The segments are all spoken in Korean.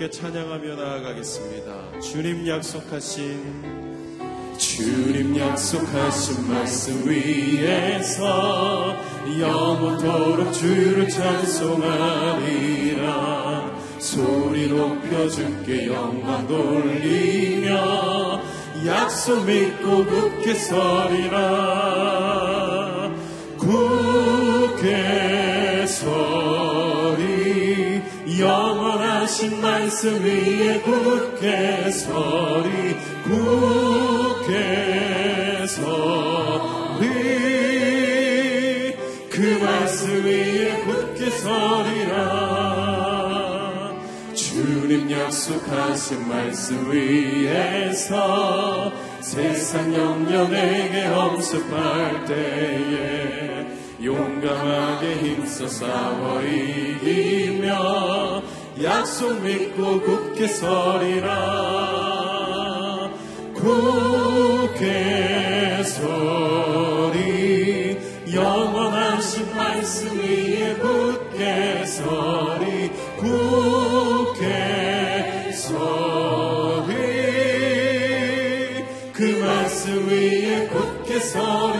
함께 찬양하며 나아가겠습니다. 주님 약속하신 주님 약속하신 말씀 위에서 영원토록 주를 찬송하리라 소리 높여 주께 영광 돌리며 약속 믿고 굳게 서리라 굳게 하신 말씀 위에 굳게 서리 굳게 서리. 그 말씀 위에 굳게 서리라. 주님 약속하신 말씀 위에서 세상 영년에게 엄습할 때에 용감하게 힘써 싸워 이기며 약속 믿고 굳게 서리라. 굳게 서리. 영원하신 말씀 위에 굳게 서리. 굳게 서리. 그 말씀 위에 굳게 서리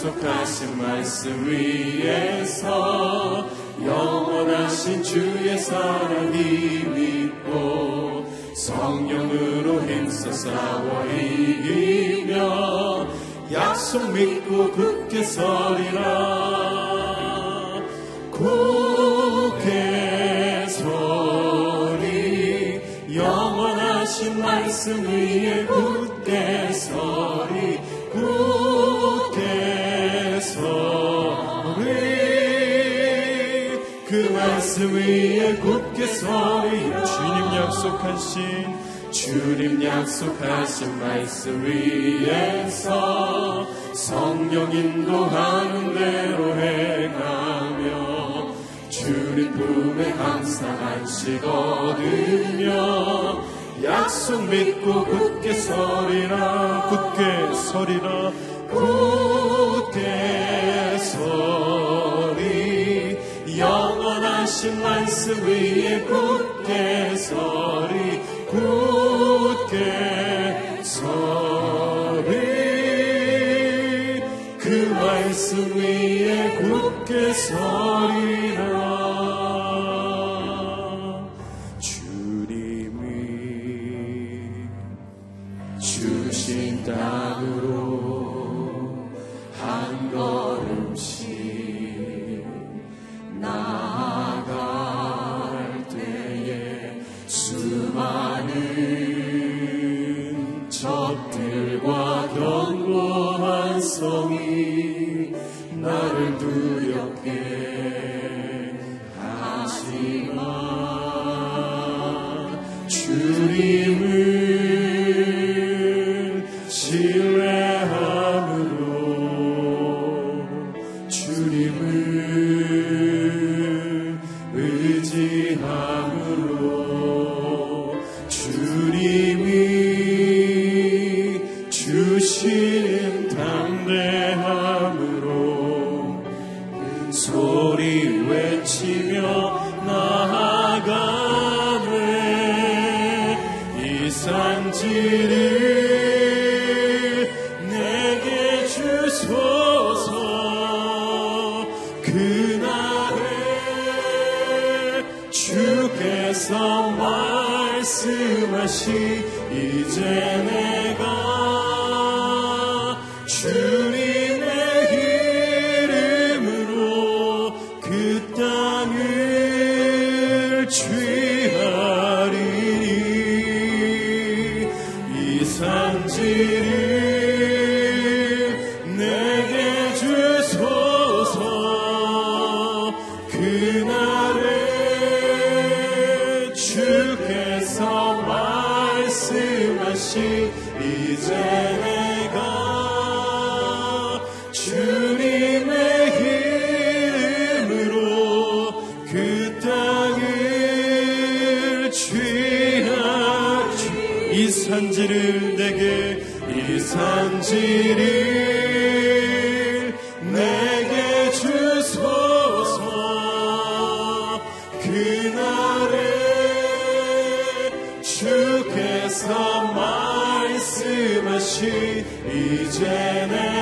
약속하신 말씀 위에서 영원하신 주의 사랑 힘입고 성령으로 힘써 싸워 이기며 약속 믿고 굳게 서리라. 굳게 서리. 영원하신 말씀 위에 굳게 서리 굳게 서리 그 말씀 위에 굳게 서리 주님 약속하신 주님 약속하신 말씀 위에서 성령 인도하는 대로 행하며 주님 품에 항상 안식 얻으며 약속 믿고 굳게 서리라 굳게 서리라 굳게 서리. 영원하신 말씀 위에 굳게 서리 굳게 서리. 그 말씀 위에 굳게 서리 그날에 주께서 말씀하시 이제 내 말씀하신 이제 내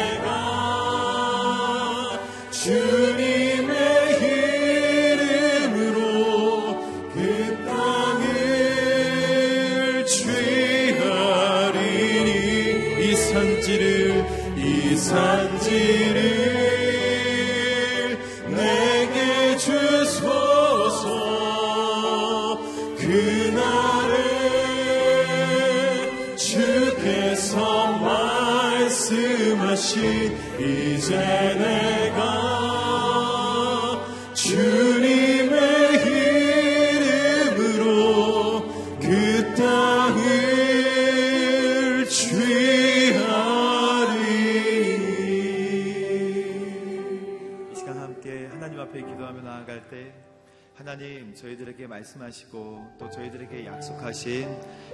말씀하시고 또 저희들에게 약속하신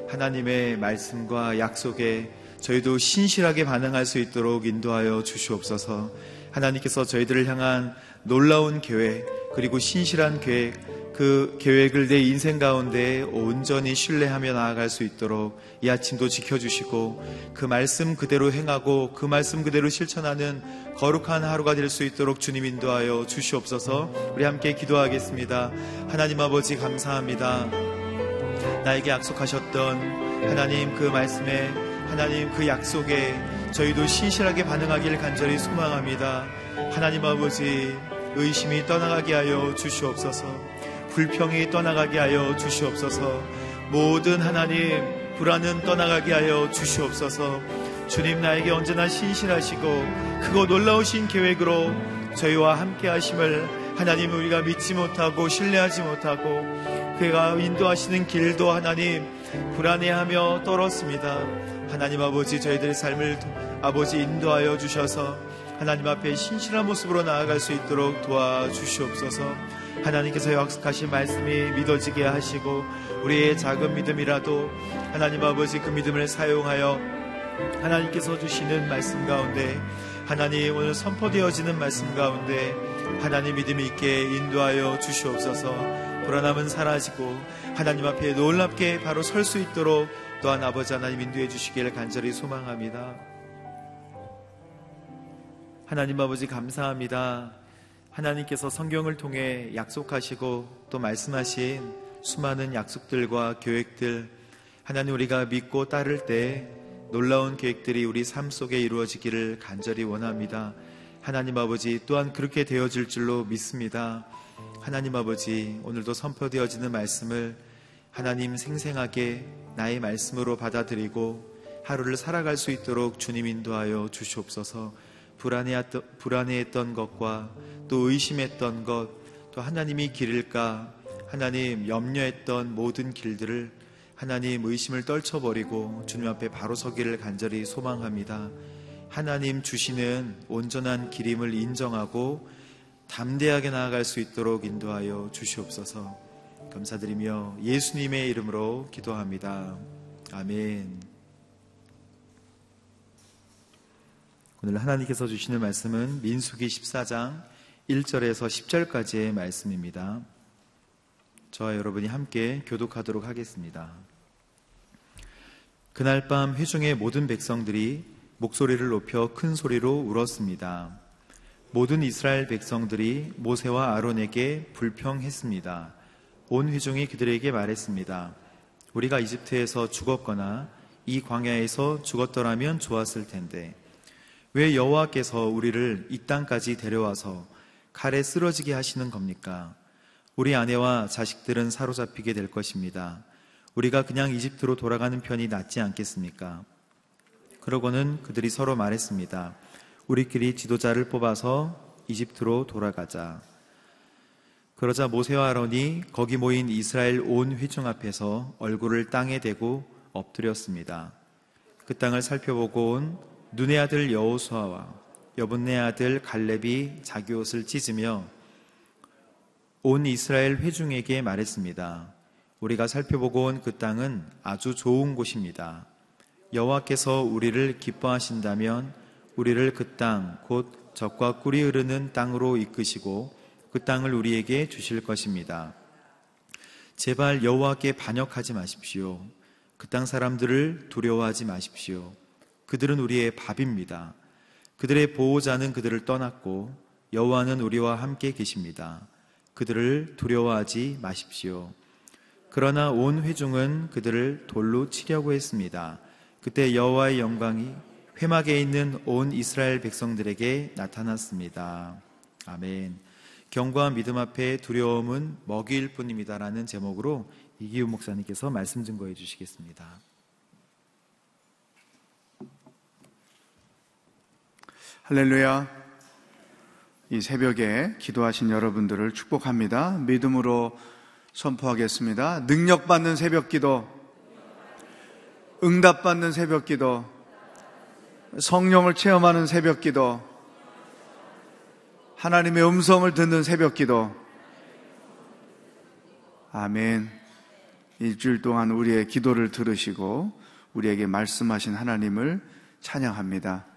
하나님의 말씀과 약속에 저희도 신실하게 반응할 수 있도록 인도하여 주시옵소서. 하나님께서 저희들을 향한 놀라운 계획 그리고 신실한 계획 그 계획을 내 인생 가운데 온전히 신뢰하며 나아갈 수 있도록 이 아침도 지켜주시고 그 말씀 그대로 행하고 그 말씀 그대로 실천하는 거룩한 하루가 될 수 있도록 주님 인도하여 주시옵소서 우리 함께 기도하겠습니다. 하나님 아버지 감사합니다. 나에게 약속하셨던 하나님 그 말씀에 하나님 그 약속에 저희도 신실하게 반응하기를 간절히 소망합니다. 하나님 아버지 의심이 떠나가게 하여 주시옵소서. 불평이 떠나가게 하여 주시옵소서. 모든 하나님 불안은 떠나가게 하여 주시옵소서. 주님 나에게 언제나 신실하시고 크고 놀라우신 계획으로 저희와 함께 하심을 하나님 우리가 믿지 못하고 신뢰하지 못하고 그가 인도하시는 길도 하나님 불안해하며 떨었습니다. 하나님 아버지 저희들의 삶을 아버지 인도하여 주셔서 하나님 앞에 신실한 모습으로 나아갈 수 있도록 도와주시옵소서. 하나님께서 약속하신 말씀이 믿어지게 하시고 우리의 작은 믿음이라도 하나님 아버지 그 믿음을 사용하여 하나님께서 주시는 말씀 가운데 하나님 오늘 선포되어지는 말씀 가운데 하나님 믿음 있게 인도하여 주시옵소서 불안함은 사라지고 하나님 앞에 놀랍게 바로 설 수 있도록 또한 아버지 하나님 인도해 주시기를 간절히 소망합니다. 하나님 아버지 감사합니다. 하나님께서 성경을 통해 약속하시고 또 말씀하신 수많은 약속들과 계획들 하나님 우리가 믿고 따를 때 놀라운 계획들이 우리 삶 속에 이루어지기를 간절히 원합니다. 하나님 아버지 또한 그렇게 되어질 줄로 믿습니다. 하나님 아버지 오늘도 선포되어지는 말씀을 하나님 생생하게 나의 말씀으로 받아들이고 하루를 살아갈 수 있도록 주님 인도하여 주시옵소서 불안해했던, 불안해했던 것과 또 의심했던 것, 또 하나님이 길일까, 하나님 염려했던 모든 길들을 하나님 의심을 떨쳐버리고 주님 앞에 바로 서기를 간절히 소망합니다. 하나님 주시는 온전한 길임을 인정하고 담대하게 나아갈 수 있도록 인도하여 주시옵소서. 감사드리며 예수님의 이름으로 기도합니다. 아멘. 오늘 하나님께서 주시는 말씀은 민수기 14장 1절에서 10절까지의 말씀입니다. 저와 여러분이 함께 교독하도록 하겠습니다. 그날 밤 회중의 모든 백성들이 목소리를 높여 큰 소리로 울었습니다. 모든 이스라엘 백성들이 모세와 아론에게 불평했습니다. 온 회중이 그들에게 말했습니다. 우리가 이집트에서 죽었거나 이 광야에서 죽었더라면 좋았을 텐데 왜 여호와께서 우리를 이 땅까지 데려와서 칼에 쓰러지게 하시는 겁니까? 우리 아내와 자식들은 사로잡히게 될 것입니다. 우리가 그냥 이집트로 돌아가는 편이 낫지 않겠습니까? 그러고는 그들이 서로 말했습니다. 우리끼리 지도자를 뽑아서 이집트로 돌아가자. 그러자 모세와 아론이 거기 모인 이스라엘 온 회중 앞에서 얼굴을 땅에 대고 엎드렸습니다. 그 땅을 살펴보고 온 눈의 아들 여호수아와 여분네 아들 갈렙이 자기 옷을 찢으며 온 이스라엘 회중에게 말했습니다. 우리가 살펴보고 온 그 땅은 아주 좋은 곳입니다. 여호와께서 우리를 기뻐하신다면 우리를 그 땅 곧 적과 꿀이 흐르는 땅으로 이끄시고 그 땅을 우리에게 주실 것입니다. 제발 여호와께 반역하지 마십시오. 그 땅 사람들을 두려워하지 마십시오. 그들은 우리의 밥입니다. 그들의 보호자는 그들을 떠났고 여호와는 우리와 함께 계십니다. 그들을 두려워하지 마십시오. 그러나 온 회중은 그들을 돌로 치려고 했습니다. 그때 여호와의 영광이 회막에 있는 온 이스라엘 백성들에게 나타났습니다. 아멘. 경과 믿음 앞에 두려움은 먹이일 뿐입니다라는 제목으로 이기우 목사님께서 말씀 증거해 주시겠습니다. 할렐루야. 이 새벽에 기도하신 여러분들을 축복합니다. 믿음으로 선포하겠습니다. 능력받는 새벽 기도, 응답받는 새벽 기도, 성령을 체험하는 새벽 기도, 하나님의 음성을 듣는 새벽 기도. 아멘. 일주일 동안 우리의 기도를 들으시고 우리에게 말씀하신 하나님을 찬양합니다.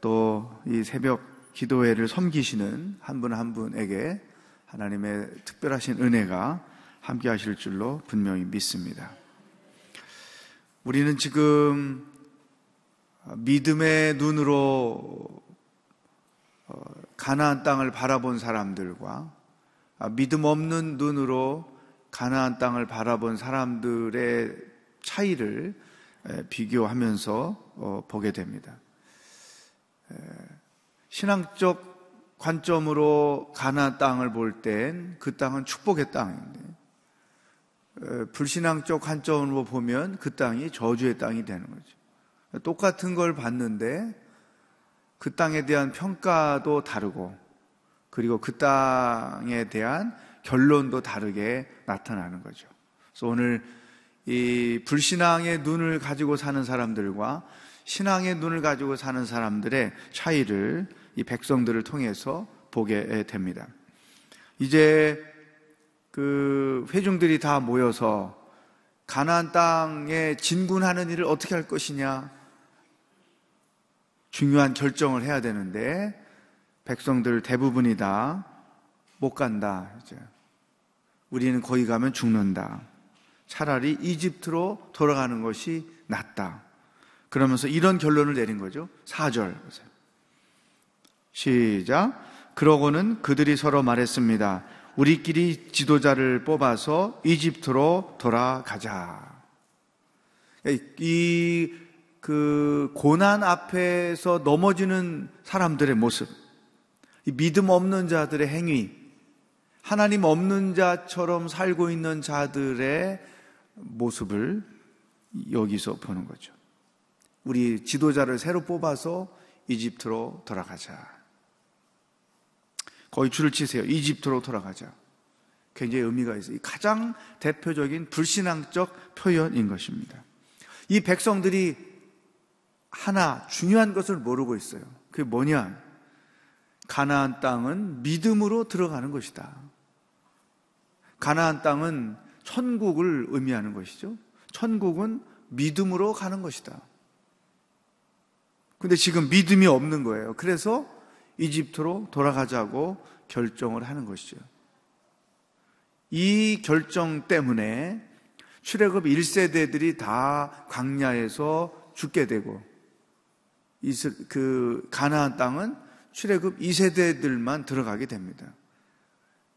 또 이 새벽 기도회를 섬기시는 한 분한 한 분에게 하나님의 특별하신 은혜가 함께 하실 줄로 분명히 믿습니다. 우리는 지금 믿음의 눈으로 어, 가나안 땅을 바라본 사람들과 아, 믿음 없는 눈으로 가나안 땅을 바라본 사람들의 차이를 비교하면서 어, 보게 됩니다. 신앙적 관점으로 가나안 땅을 볼 땐 그 땅은 축복의 땅인데 불신앙적 관점으로 보면 그 땅이 저주의 땅이 되는 거죠. 똑같은 걸 봤는데 그 땅에 대한 평가도 다르고 그리고 그 땅에 대한 결론도 다르게 나타나는 거죠. 그래서 오늘 이 불신앙의 눈을 가지고 사는 사람들과 신앙의 눈을 가지고 사는 사람들의 차이를 이 백성들을 통해서 보게 됩니다. 이제 그 회중들이 다 모여서 가나안 땅에 진군하는 일을 어떻게 할 것이냐 중요한 결정을 해야 되는데 백성들 대부분이 다 못 간다. 이제 우리는 거기 가면 죽는다. 차라리 이집트로 돌아가는 것이 낫다. 그러면서 이런 결론을 내린 거죠. 4절 보세요. 시작. 그러고는 그들이 서로 말했습니다. 우리끼리 지도자를 뽑아서 이집트로 돌아가자. 이, 그, 고난 앞에서 넘어지는 사람들의 모습, 이 믿음 없는 자들의 행위, 하나님 없는 자처럼 살고 있는 자들의 모습을 여기서 보는 거죠. 우리 지도자를 새로 뽑아서 이집트로 돌아가자. 거의 줄을 치세요. 이집트로 돌아가자. 굉장히 의미가 있어요. 가장 대표적인 불신앙적 표현인 것입니다. 이 백성들이 하나 중요한 것을 모르고 있어요. 그게 뭐냐? 가나안 땅은 믿음으로 들어가는 것이다. 가나안 땅은 천국을 의미하는 것이죠. 천국은 믿음으로 가는 것이다. 근데 지금 믿음이 없는 거예요. 그래서 이집트로 돌아가자고 결정을 하는 것이죠. 이 결정 때문에 출애굽 1세대들이 다 광야에서 죽게 되고 그 가나안 땅은 출애굽 2세대들만 들어가게 됩니다.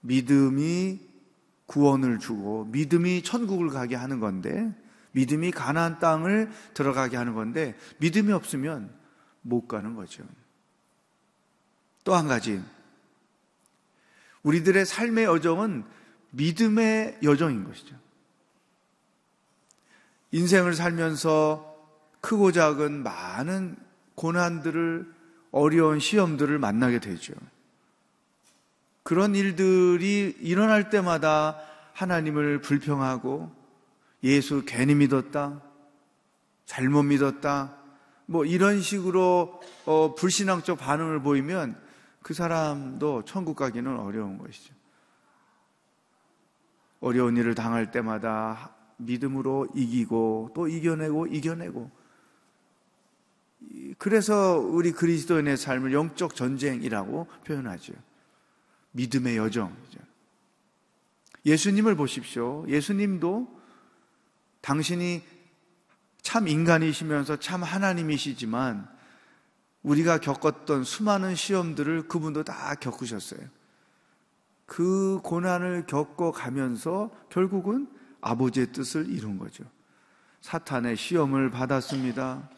믿음이 구원을 주고 믿음이 천국을 가게 하는 건데 믿음이 가나안 땅을 들어가게 하는 건데 믿음이 없으면 못 가는 거죠. 또 한 가지. 우리들의 삶의 여정은 믿음의 여정인 것이죠. 인생을 살면서 크고 작은 많은 고난들을 어려운 시험들을 만나게 되죠. 그런 일들이 일어날 때마다 하나님을 불평하고 예수 괜히 믿었다, 잘못 믿었다, 뭐 이런 식으로 어, 불신앙적 반응을 보이면 그 사람도 천국 가기는 어려운 것이죠. 어려운 일을 당할 때마다 믿음으로 이기고 또 이겨내고 이겨내고 그래서 우리 그리스도인의 삶을 영적 전쟁이라고 표현하죠. 믿음의 여정이죠. 예수님을 보십시오. 예수님도 당신이 참 인간이시면서 참 하나님이시지만 우리가 겪었던 수많은 시험들을 그분도 다 겪으셨어요. 그 고난을 겪어 가면서 결국은 아버지의 뜻을 이룬 거죠. 사탄의 시험을 받았습니다.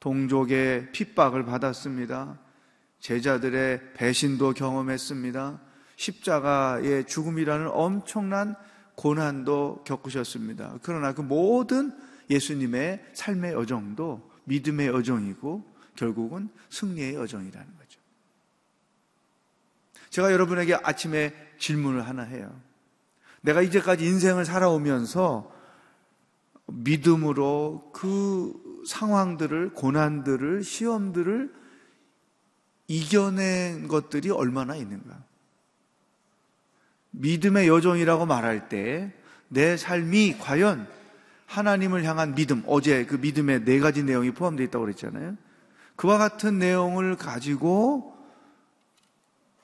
동족의 핍박을 받았습니다. 제자들의 배신도 경험했습니다. 십자가의 죽음이라는 엄청난 고난도 겪으셨습니다. 그러나 그 모든 예수님의 삶의 여정도 믿음의 여정이고 결국은 승리의 여정이라는 거죠. 제가 여러분에게 아침에 질문을 하나 해요. 내가 이제까지 인생을 살아오면서 믿음으로 그 상황들을, 고난들을, 시험들을 이겨낸 것들이 얼마나 있는가? 믿음의 여정이라고 말할 때 내 삶이 과연 하나님을 향한 믿음, 어제 그 믿음의 네 가지 내용이 포함되어 있다고 그랬잖아요. 그와 같은 내용을 가지고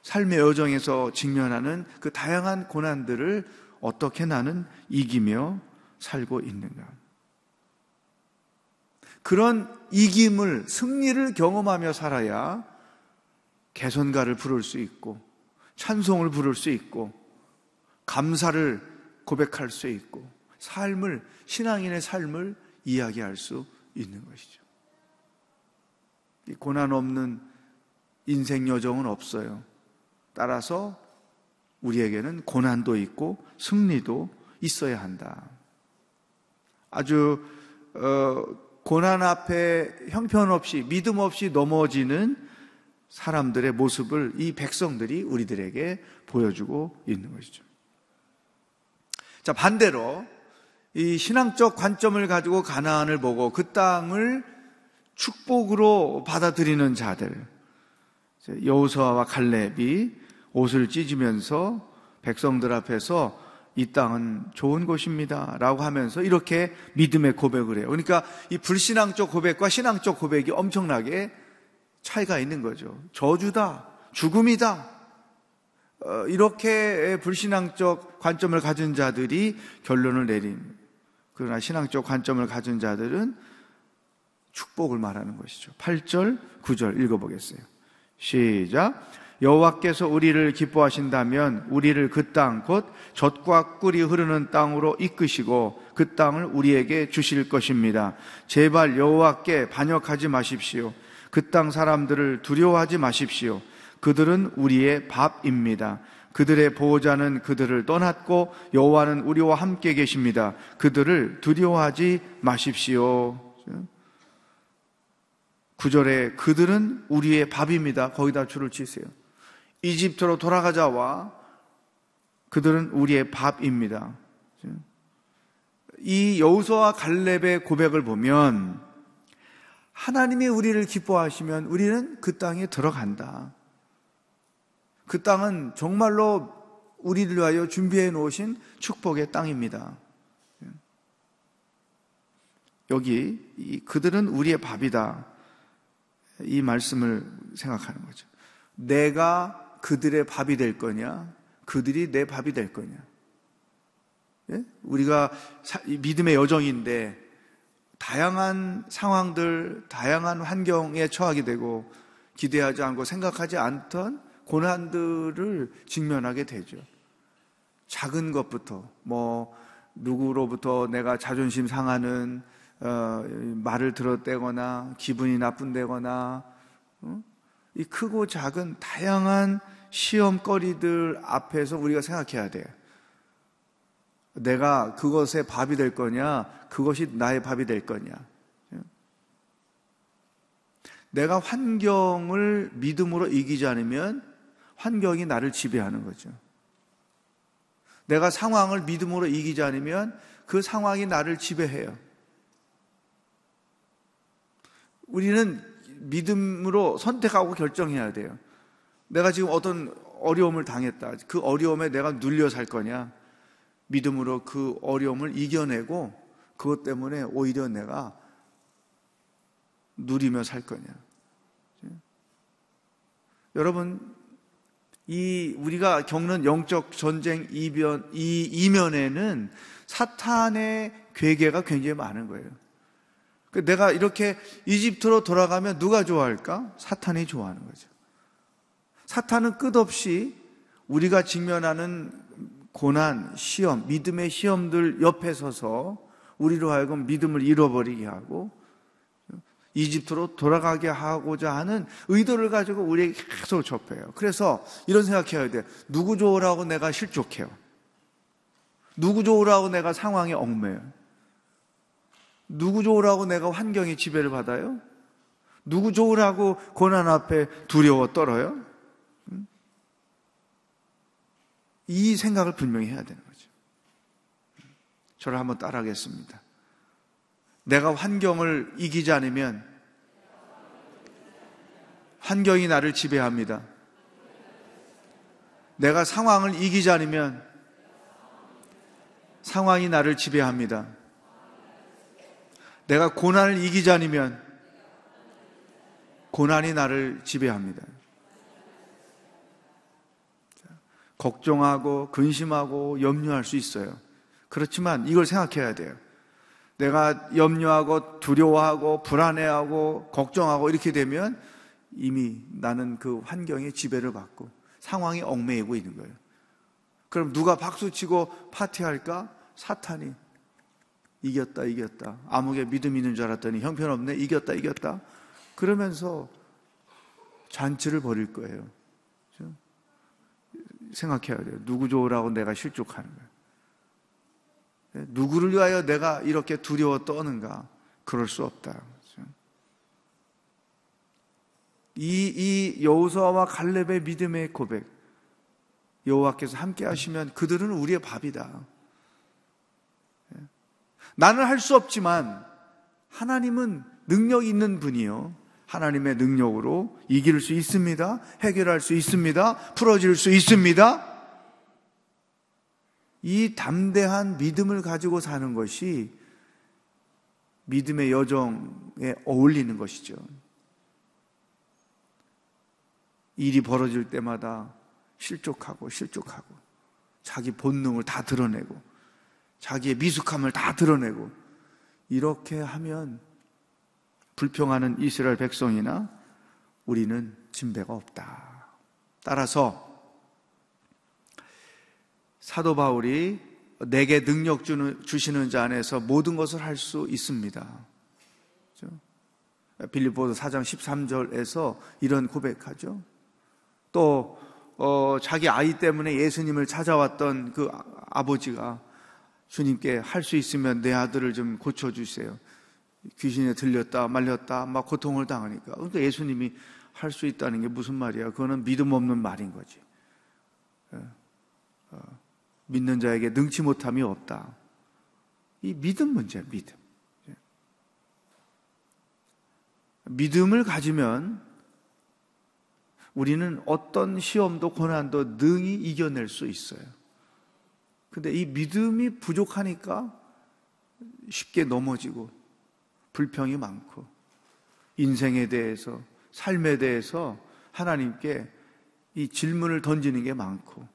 삶의 여정에서 직면하는 그 다양한 고난들을 어떻게 나는 이기며 살고 있는가. 그런 이김을, 승리를 경험하며 살아야 개선가를 부를 수 있고, 찬송을 부를 수 있고, 감사를 고백할 수 있고 삶을 신앙인의 삶을 이야기할 수 있는 것이죠. 고난 없는 인생 여정은 없어요. 따라서 우리에게는 고난도 있고 승리도 있어야 한다. 아주 어, 고난 앞에 형편없이 믿음 없이 넘어지는 사람들의 모습을 이 백성들이 우리들에게 보여주고 있는 것이죠. 자, 반대로 이 신앙적 관점을 가지고 가나안을 보고 그 땅을 축복으로 받아들이는 자들. 여호수아와 갈렙이 옷을 찢으면서 백성들 앞에서 이 땅은 좋은 곳입니다. 라고 하면서 이렇게 믿음의 고백을 해요. 그러니까 이 불신앙적 고백과 신앙적 고백이 엄청나게 차이가 있는 거죠. 저주다, 죽음이다, 어, 이렇게 불신앙적 관점을 가진 자들이 결론을 내린 그러나 신앙적 관점을 가진 자들은 축복을 말하는 것이죠. 8절, 9절 읽어보겠어요. 시작. 여호와께서 우리를 기뻐하신다면 우리를 그 땅 곧 젖과 꿀이 흐르는 땅으로 이끄시고 그 땅을 우리에게 주실 것입니다. 제발 여호와께 반역하지 마십시오. 그 땅 사람들을 두려워하지 마십시오. 그들은 우리의 밥입니다. 그들의 보호자는 그들을 떠났고 여호와는 우리와 함께 계십니다. 그들을 두려워하지 마십시오. 구절에 그들은 우리의 밥입니다. 거기다 줄을 치세요. 이집트로 돌아가자와 그들은 우리의 밥입니다. 이 여우서와 갈렙의 고백을 보면 하나님이 우리를 기뻐하시면 우리는 그 땅에 들어간다. 그 땅은 정말로 우리를 위하여 준비해 놓으신 축복의 땅입니다. 여기 그들은 우리의 밥이다. 이 말씀을 생각하는 거죠. 내가 그들의 밥이 될 거냐? 그들이 내 밥이 될 거냐? 예? 우리가 믿음의 여정인데 다양한 상황들, 다양한 환경에 처하게 되고 기대하지 않고 생각하지 않던 고난들을 직면하게 되죠. 작은 것부터 뭐 누구로부터 내가 자존심 상하는 어, 말을 들었대거나 기분이 나쁜데거나 어? 이 크고 작은 다양한 시험거리들 앞에서 우리가 생각해야 돼요. 내가 그것의 밥이 될 거냐, 그것이 나의 밥이 될 거냐. 내가 환경을 믿음으로 이기지 않으면 환경이 나를 지배하는 거죠. 내가 상황을 믿음으로 이기지 않으면 그 상황이 나를 지배해요. 우리는 믿음으로 선택하고 결정해야 돼요. 내가 지금 어떤 어려움을 당했다. 그 어려움에 내가 눌려 살 거냐? 믿음으로 그 어려움을 이겨내고 그것 때문에 오히려 내가 누리며 살 거냐? 여러분, 이 우리가 겪는 영적 전쟁 이변 이 이면에는 사탄의 괴계가 굉장히 많은 거예요. 그 내가 이렇게 이집트로 돌아가면 누가 좋아할까? 사탄이 좋아하는 거죠. 사탄은 끝없이 우리가 직면하는 고난, 시험, 믿음의 시험들 옆에 서서 우리로 하여금 믿음을 잃어버리게 하고 이집트로 돌아가게 하고자 하는 의도를 가지고 우리에게 계속 접해요. 그래서 이런 생각해야 돼. 누구 좋으라고 내가 실족해요. 누구 좋으라고 내가 상황에 얽매요. 누구 좋으라고 내가 환경의 지배를 받아요? 누구 좋으라고 고난 앞에 두려워 떨어요? 이 생각을 분명히 해야 되는 거죠. 저를 한번 따라하겠습니다. 내가 환경을 이기지 않으면 환경이 나를 지배합니다. 내가 상황을 이기지 않으면 상황이 나를 지배합니다. 내가 고난을 이기지 않으면 고난이 나를 지배합니다. 걱정하고 근심하고 염려할 수 있어요. 그렇지만 이걸 생각해야 돼요. 내가 염려하고 두려워하고 불안해하고 걱정하고 이렇게 되면 이미 나는 그 환경의 지배를 받고 상황이 얽매이고 있는 거예요. 그럼 누가 박수치고 파티할까? 사탄이 이겼다, 이겼다. 아무개 믿음 있는 줄 알았더니 형편없네, 이겼다, 이겼다. 그러면서 잔치를 벌일 거예요. 생각해야 돼요. 누구 좋으라고 내가 실족하는 거예요. 예? 누구를 위하여 내가 이렇게 두려워 떠는가? 그럴 수 없다. 이, 이 여호수아와 갈렙의 믿음의 고백, 여호와께서 함께 하시면 그들은 우리의 밥이다. 예? 나는 할 수 없지만 하나님은 능력 있는 분이요. 하나님의 능력으로 이길 수 있습니다. 해결할 수 있습니다. 풀어질 수 있습니다. 이 담대한 믿음을 가지고 사는 것이 믿음의 여정에 어울리는 것이죠. 일이 벌어질 때마다 실족하고 실족하고 자기 본능을 다 드러내고 자기의 미숙함을 다 드러내고 이렇게 하면 불평하는 이스라엘 백성이나 우리는 진배가 없다. 따라서 사도 바울이 내게 능력 주는, 주시는 자 안에서 모든 것을 할 수 있습니다. 빌리보드 4장 13절에서 이런 고백하죠. 또 어, 자기 아이 때문에 예수님을 찾아왔던 그 아버지가 주님께 할 수 있으면 내 아들을 좀 고쳐 주세요. 귀신에 들렸다 말렸다 막 고통을 당하니까 그러니까 예수님이 할 수 있다는 게 무슨 말이야? 그거는 믿음 없는 말인 거지. 예. 어, 믿는 자에게 능치 못함이 없다. 이 믿음 문제야, 믿음. 예. 믿음을 가지면 우리는 어떤 시험도 고난도 능히 이겨낼 수 있어요. 근데 이 믿음이 부족하니까 쉽게 넘어지고 불평이 많고 인생에 대해서 삶에 대해서 하나님께 이 질문을 던지는 게 많고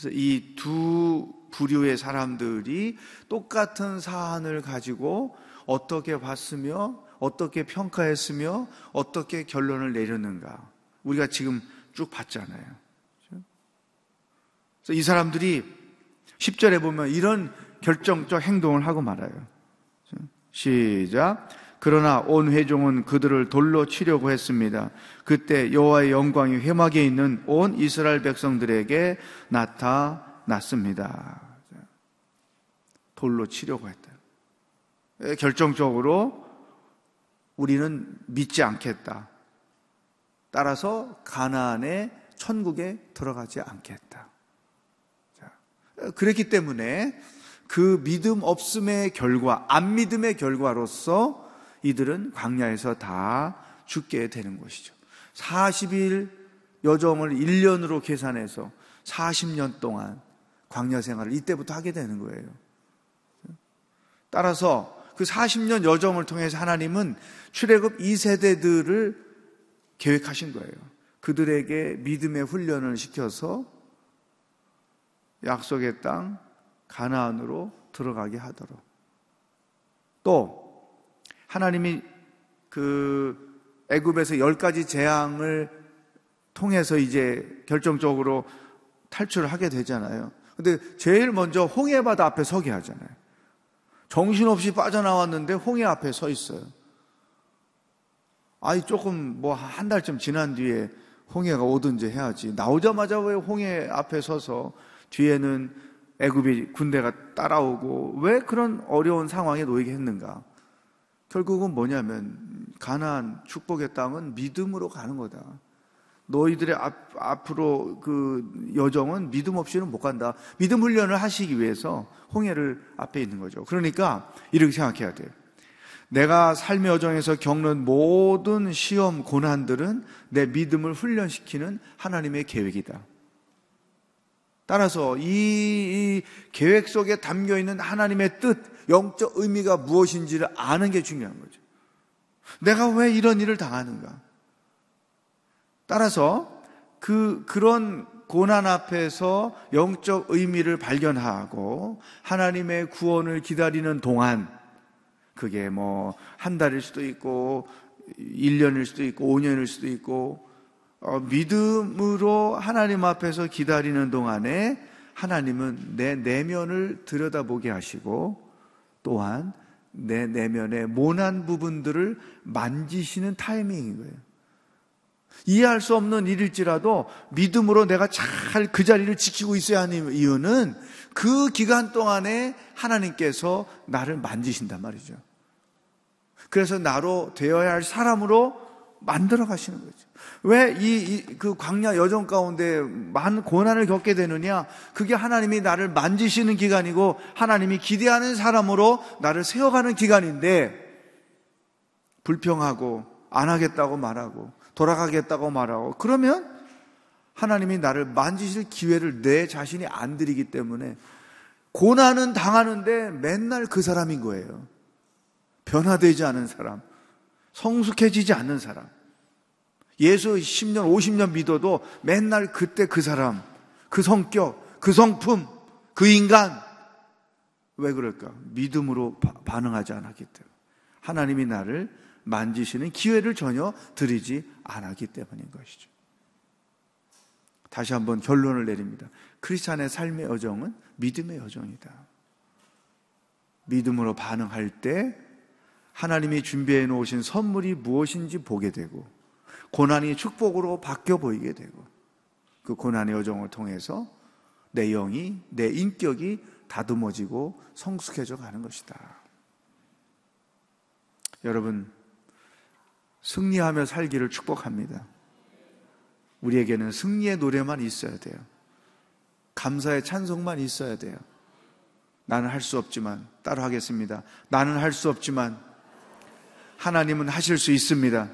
그래서 이 두 부류의 사람들이 똑같은 사안을 가지고 어떻게 봤으며 어떻게 평가했으며 어떻게 결론을 내렸는가 우리가 지금 쭉 봤잖아요. 그래서 이 사람들이 10절에 보면 이런 결정적 행동을 하고 말아요. 시작. 그러나 온 회종은 그들을 돌로 치려고 했습니다. 그때 여호와의 영광이 회막에 있는 온 이스라엘 백성들에게 나타났습니다. 돌로 치려고 했다. 결정적으로 우리는 믿지 않겠다. 따라서 가나안의 천국에 들어가지 않겠다. 그랬기 때문에 그 믿음 없음의 결과, 안 믿음의 결과로서 이들은 광야에서 다 죽게 되는 것이죠. 40일 여정을 1년으로 계산해서 40년 동안 광야 생활을 이때부터 하게 되는 거예요. 따라서 그 40년 여정을 통해서 하나님은 출애굽 2세대들을 계획하신 거예요. 그들에게 믿음의 훈련을 시켜서 약속의 땅 가나안으로 들어가게 하도록 또 하나님이 그 애굽에서 열 가지 재앙을 통해서 이제 결정적으로 탈출을 하게 되잖아요. 근데 제일 먼저 홍해바다 앞에 서게 하잖아요. 정신없이 빠져나왔는데 홍해 앞에 서 있어요. 아이 조금 뭐 한 달쯤 지난 뒤에 홍해가 오든지 해야지. 나오자마자 왜 홍해 앞에 서서 뒤에는 애굽이 군대가 따라오고 왜 그런 어려운 상황에 놓이게 했는가? 결국은 뭐냐면 가나안 축복의 땅은 믿음으로 가는 거다. 너희들의 앞, 앞으로 그 여정은 믿음 없이는 못 간다. 믿음 훈련을 하시기 위해서 홍해를 앞에 있는 거죠. 그러니까 이렇게 생각해야 돼요. 내가 삶의 여정에서 겪는 모든 시험, 고난들은 내 믿음을 훈련시키는 하나님의 계획이다. 따라서 이, 이, 계획 속에 담겨 있는 하나님의 뜻, 영적 의미가 무엇인지를 아는 게 중요한 거죠. 내가 왜 이런 일을 당하는가? 따라서 그, 그런 고난 앞에서 영적 의미를 발견하고 하나님의 구원을 기다리는 동안 그게 뭐 한 달일 수도 있고 1년일 수도 있고 5년일 수도 있고 어, 믿음으로 하나님 앞에서 기다리는 동안에 하나님은 내 내면을 들여다보게 하시고 또한 내 내면의 모난 부분들을 만지시는 타이밍인 거예요. 이해할 수 없는 일일지라도 믿음으로 내가 잘 그 자리를 지키고 있어야 하는 이유는 그 기간 동안에 하나님께서 나를 만지신단 말이죠. 그래서 나로 되어야 할 사람으로 만들어 가시는 거죠. 왜 이 그 광야 여정 가운데 많은 고난을 겪게 되느냐? 그게 하나님이 나를 만지시는 기간이고 하나님이 기대하는 사람으로 나를 세워가는 기간인데 불평하고 안 하겠다고 말하고 돌아가겠다고 말하고 그러면 하나님이 나를 만지실 기회를 내 자신이 안 드리기 때문에 고난은 당하는데 맨날 그 사람인 거예요. 변화되지 않은 사람, 성숙해지지 않는 사람. 예수 10년, 50년 믿어도 맨날 그때 그 사람, 그 성격, 그 성품, 그 인간. 왜 그럴까? 믿음으로 바, 반응하지 않았기 때문에. 하나님이 나를 만지시는 기회를 전혀 드리지 않았기 때문인 것이죠. 다시 한번 결론을 내립니다. 크리스찬의 삶의 여정은 믿음의 여정이다. 믿음으로 반응할 때 하나님이 준비해 놓으신 선물이 무엇인지 보게 되고 고난이 축복으로 바뀌어 보이게 되고 그 고난의 여정을 통해서 내 영이 내 인격이 다듬어지고 성숙해져 가는 것이다. 여러분 승리하며 살기를 축복합니다. 우리에게는 승리의 노래만 있어야 돼요. 감사의 찬송만 있어야 돼요. 나는 할 수 없지만 따로 하겠습니다. 나는 할 수 없지만 하나님은 하실 수 있습니다.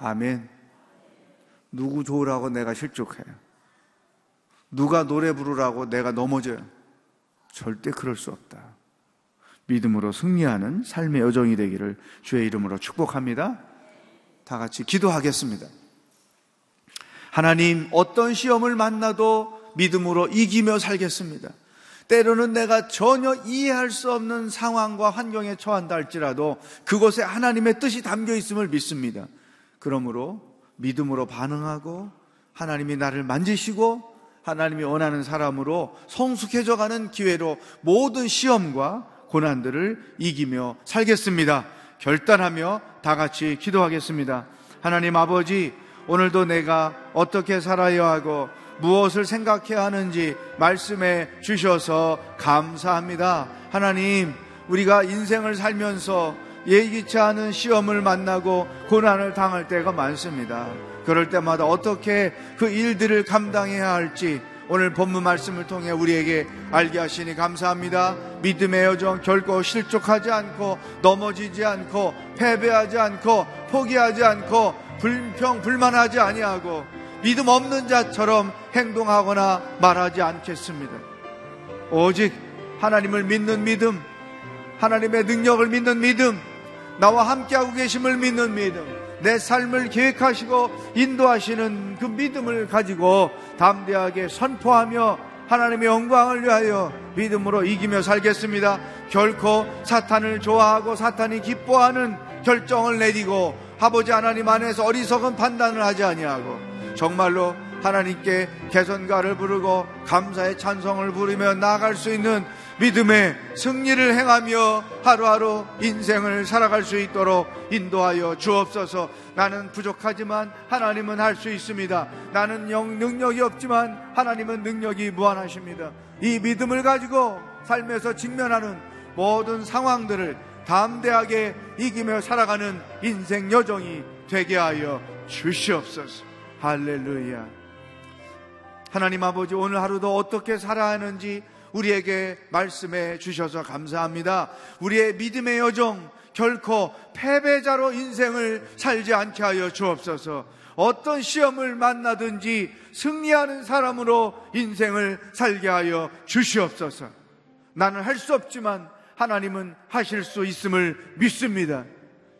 아멘. 누구 좋으라고 내가 실족해요. 누가 노래 부르라고 내가 넘어져요. 절대 그럴 수 없다. 믿음으로 승리하는 삶의 여정이 되기를 주의 이름으로 축복합니다. 다 같이 기도하겠습니다. 하나님, 어떤 시험을 만나도 믿음으로 이기며 살겠습니다. 때로는 내가 전혀 이해할 수 없는 상황과 환경에 처한다 할지라도 그곳에 하나님의 뜻이 담겨 있음을 믿습니다. 그러므로 믿음으로 반응하고 하나님이 나를 만지시고 하나님이 원하는 사람으로 성숙해져 가는 기회로 모든 시험과 고난들을 이기며 살겠습니다. 결단하며 다 같이 기도하겠습니다. 하나님 아버지, 오늘도 내가 어떻게 살아야 하고 무엇을 생각해야 하는지 말씀해 주셔서 감사합니다. 하나님, 우리가 인생을 살면서 예기치 않은 시험을 만나고 고난을 당할 때가 많습니다. 그럴 때마다 어떻게 그 일들을 감당해야 할지 오늘 본문 말씀을 통해 우리에게 알게 하시니 감사합니다. 믿음의 여정 결코 실족하지 않고 넘어지지 않고 패배하지 않고 포기하지 않고 불평 불만하지 아니하고 믿음 없는 자처럼 행동하거나 말하지 않겠습니다. 오직 하나님을 믿는 믿음, 하나님의 능력을 믿는 믿음, 나와 함께하고 계심을 믿는 믿음, 내 삶을 계획하시고 인도하시는 그 믿음을 가지고 담대하게 선포하며 하나님의 영광을 위하여 믿음으로 이기며 살겠습니다. 결코 사탄을 좋아하고 사탄이 기뻐하는 결정을 내리고 아버지 하나님 안에서 어리석은 판단을 하지 아니하고 정말로 하나님께 개선가를 부르고 감사의 찬성을 부르며 나아갈 수 있는 믿음의 승리를 행하며 하루하루 인생을 살아갈 수 있도록 인도하여 주옵소서 나는 부족하지만 하나님은 할 수 있습니다. 나는 영 능력이 없지만 하나님은 능력이 무한하십니다. 이 믿음을 가지고 삶에서 직면하는 모든 상황들을 담대하게 이기며 살아가는 인생 여정이 되게 하여 주시옵소서. 할렐루야. 하나님 아버지 오늘 하루도 어떻게 살아야 하는지 우리에게 말씀해 주셔서 감사합니다. 우리의 믿음의 여정 결코 패배자로 인생을 살지 않게 하여 주옵소서. 어떤 시험을 만나든지 승리하는 사람으로 인생을 살게 하여 주시옵소서. 나는 할 수 없지만 하나님은 하실 수 있음을 믿습니다.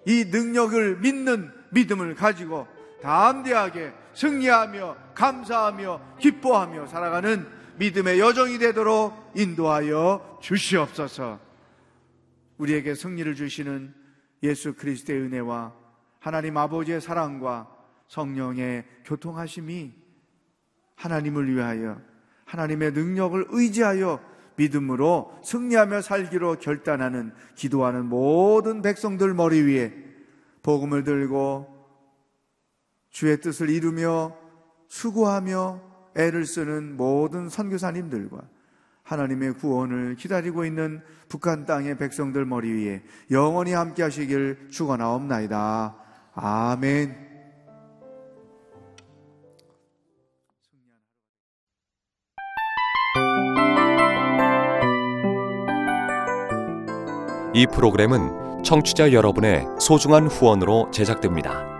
이 능력을 믿는 믿음을 가지고 담대하게 승리하며 감사하며 기뻐하며 살아가는 믿음의 여정이 되도록 인도하여 주시옵소서. 우리에게 승리를 주시는 예수 그리스도의 은혜와 하나님 아버지의 사랑과 성령의 교통하심이 하나님을 위하여 하나님의 능력을 의지하여 믿음으로 승리하며 살기로 결단하는 기도하는 모든 백성들 머리 위에 복음을 들고 주의 뜻을 이루며 수고하며 애를 쓰는 모든 선교사님들과 하나님의 구원을 기다리고 있는 북한 땅의 백성들 머리 위에 영원히 함께 하시길 축원하옵나이다. 아멘. 이 프로그램은 청취자 여러분의 소중한 후원으로 제작됩니다.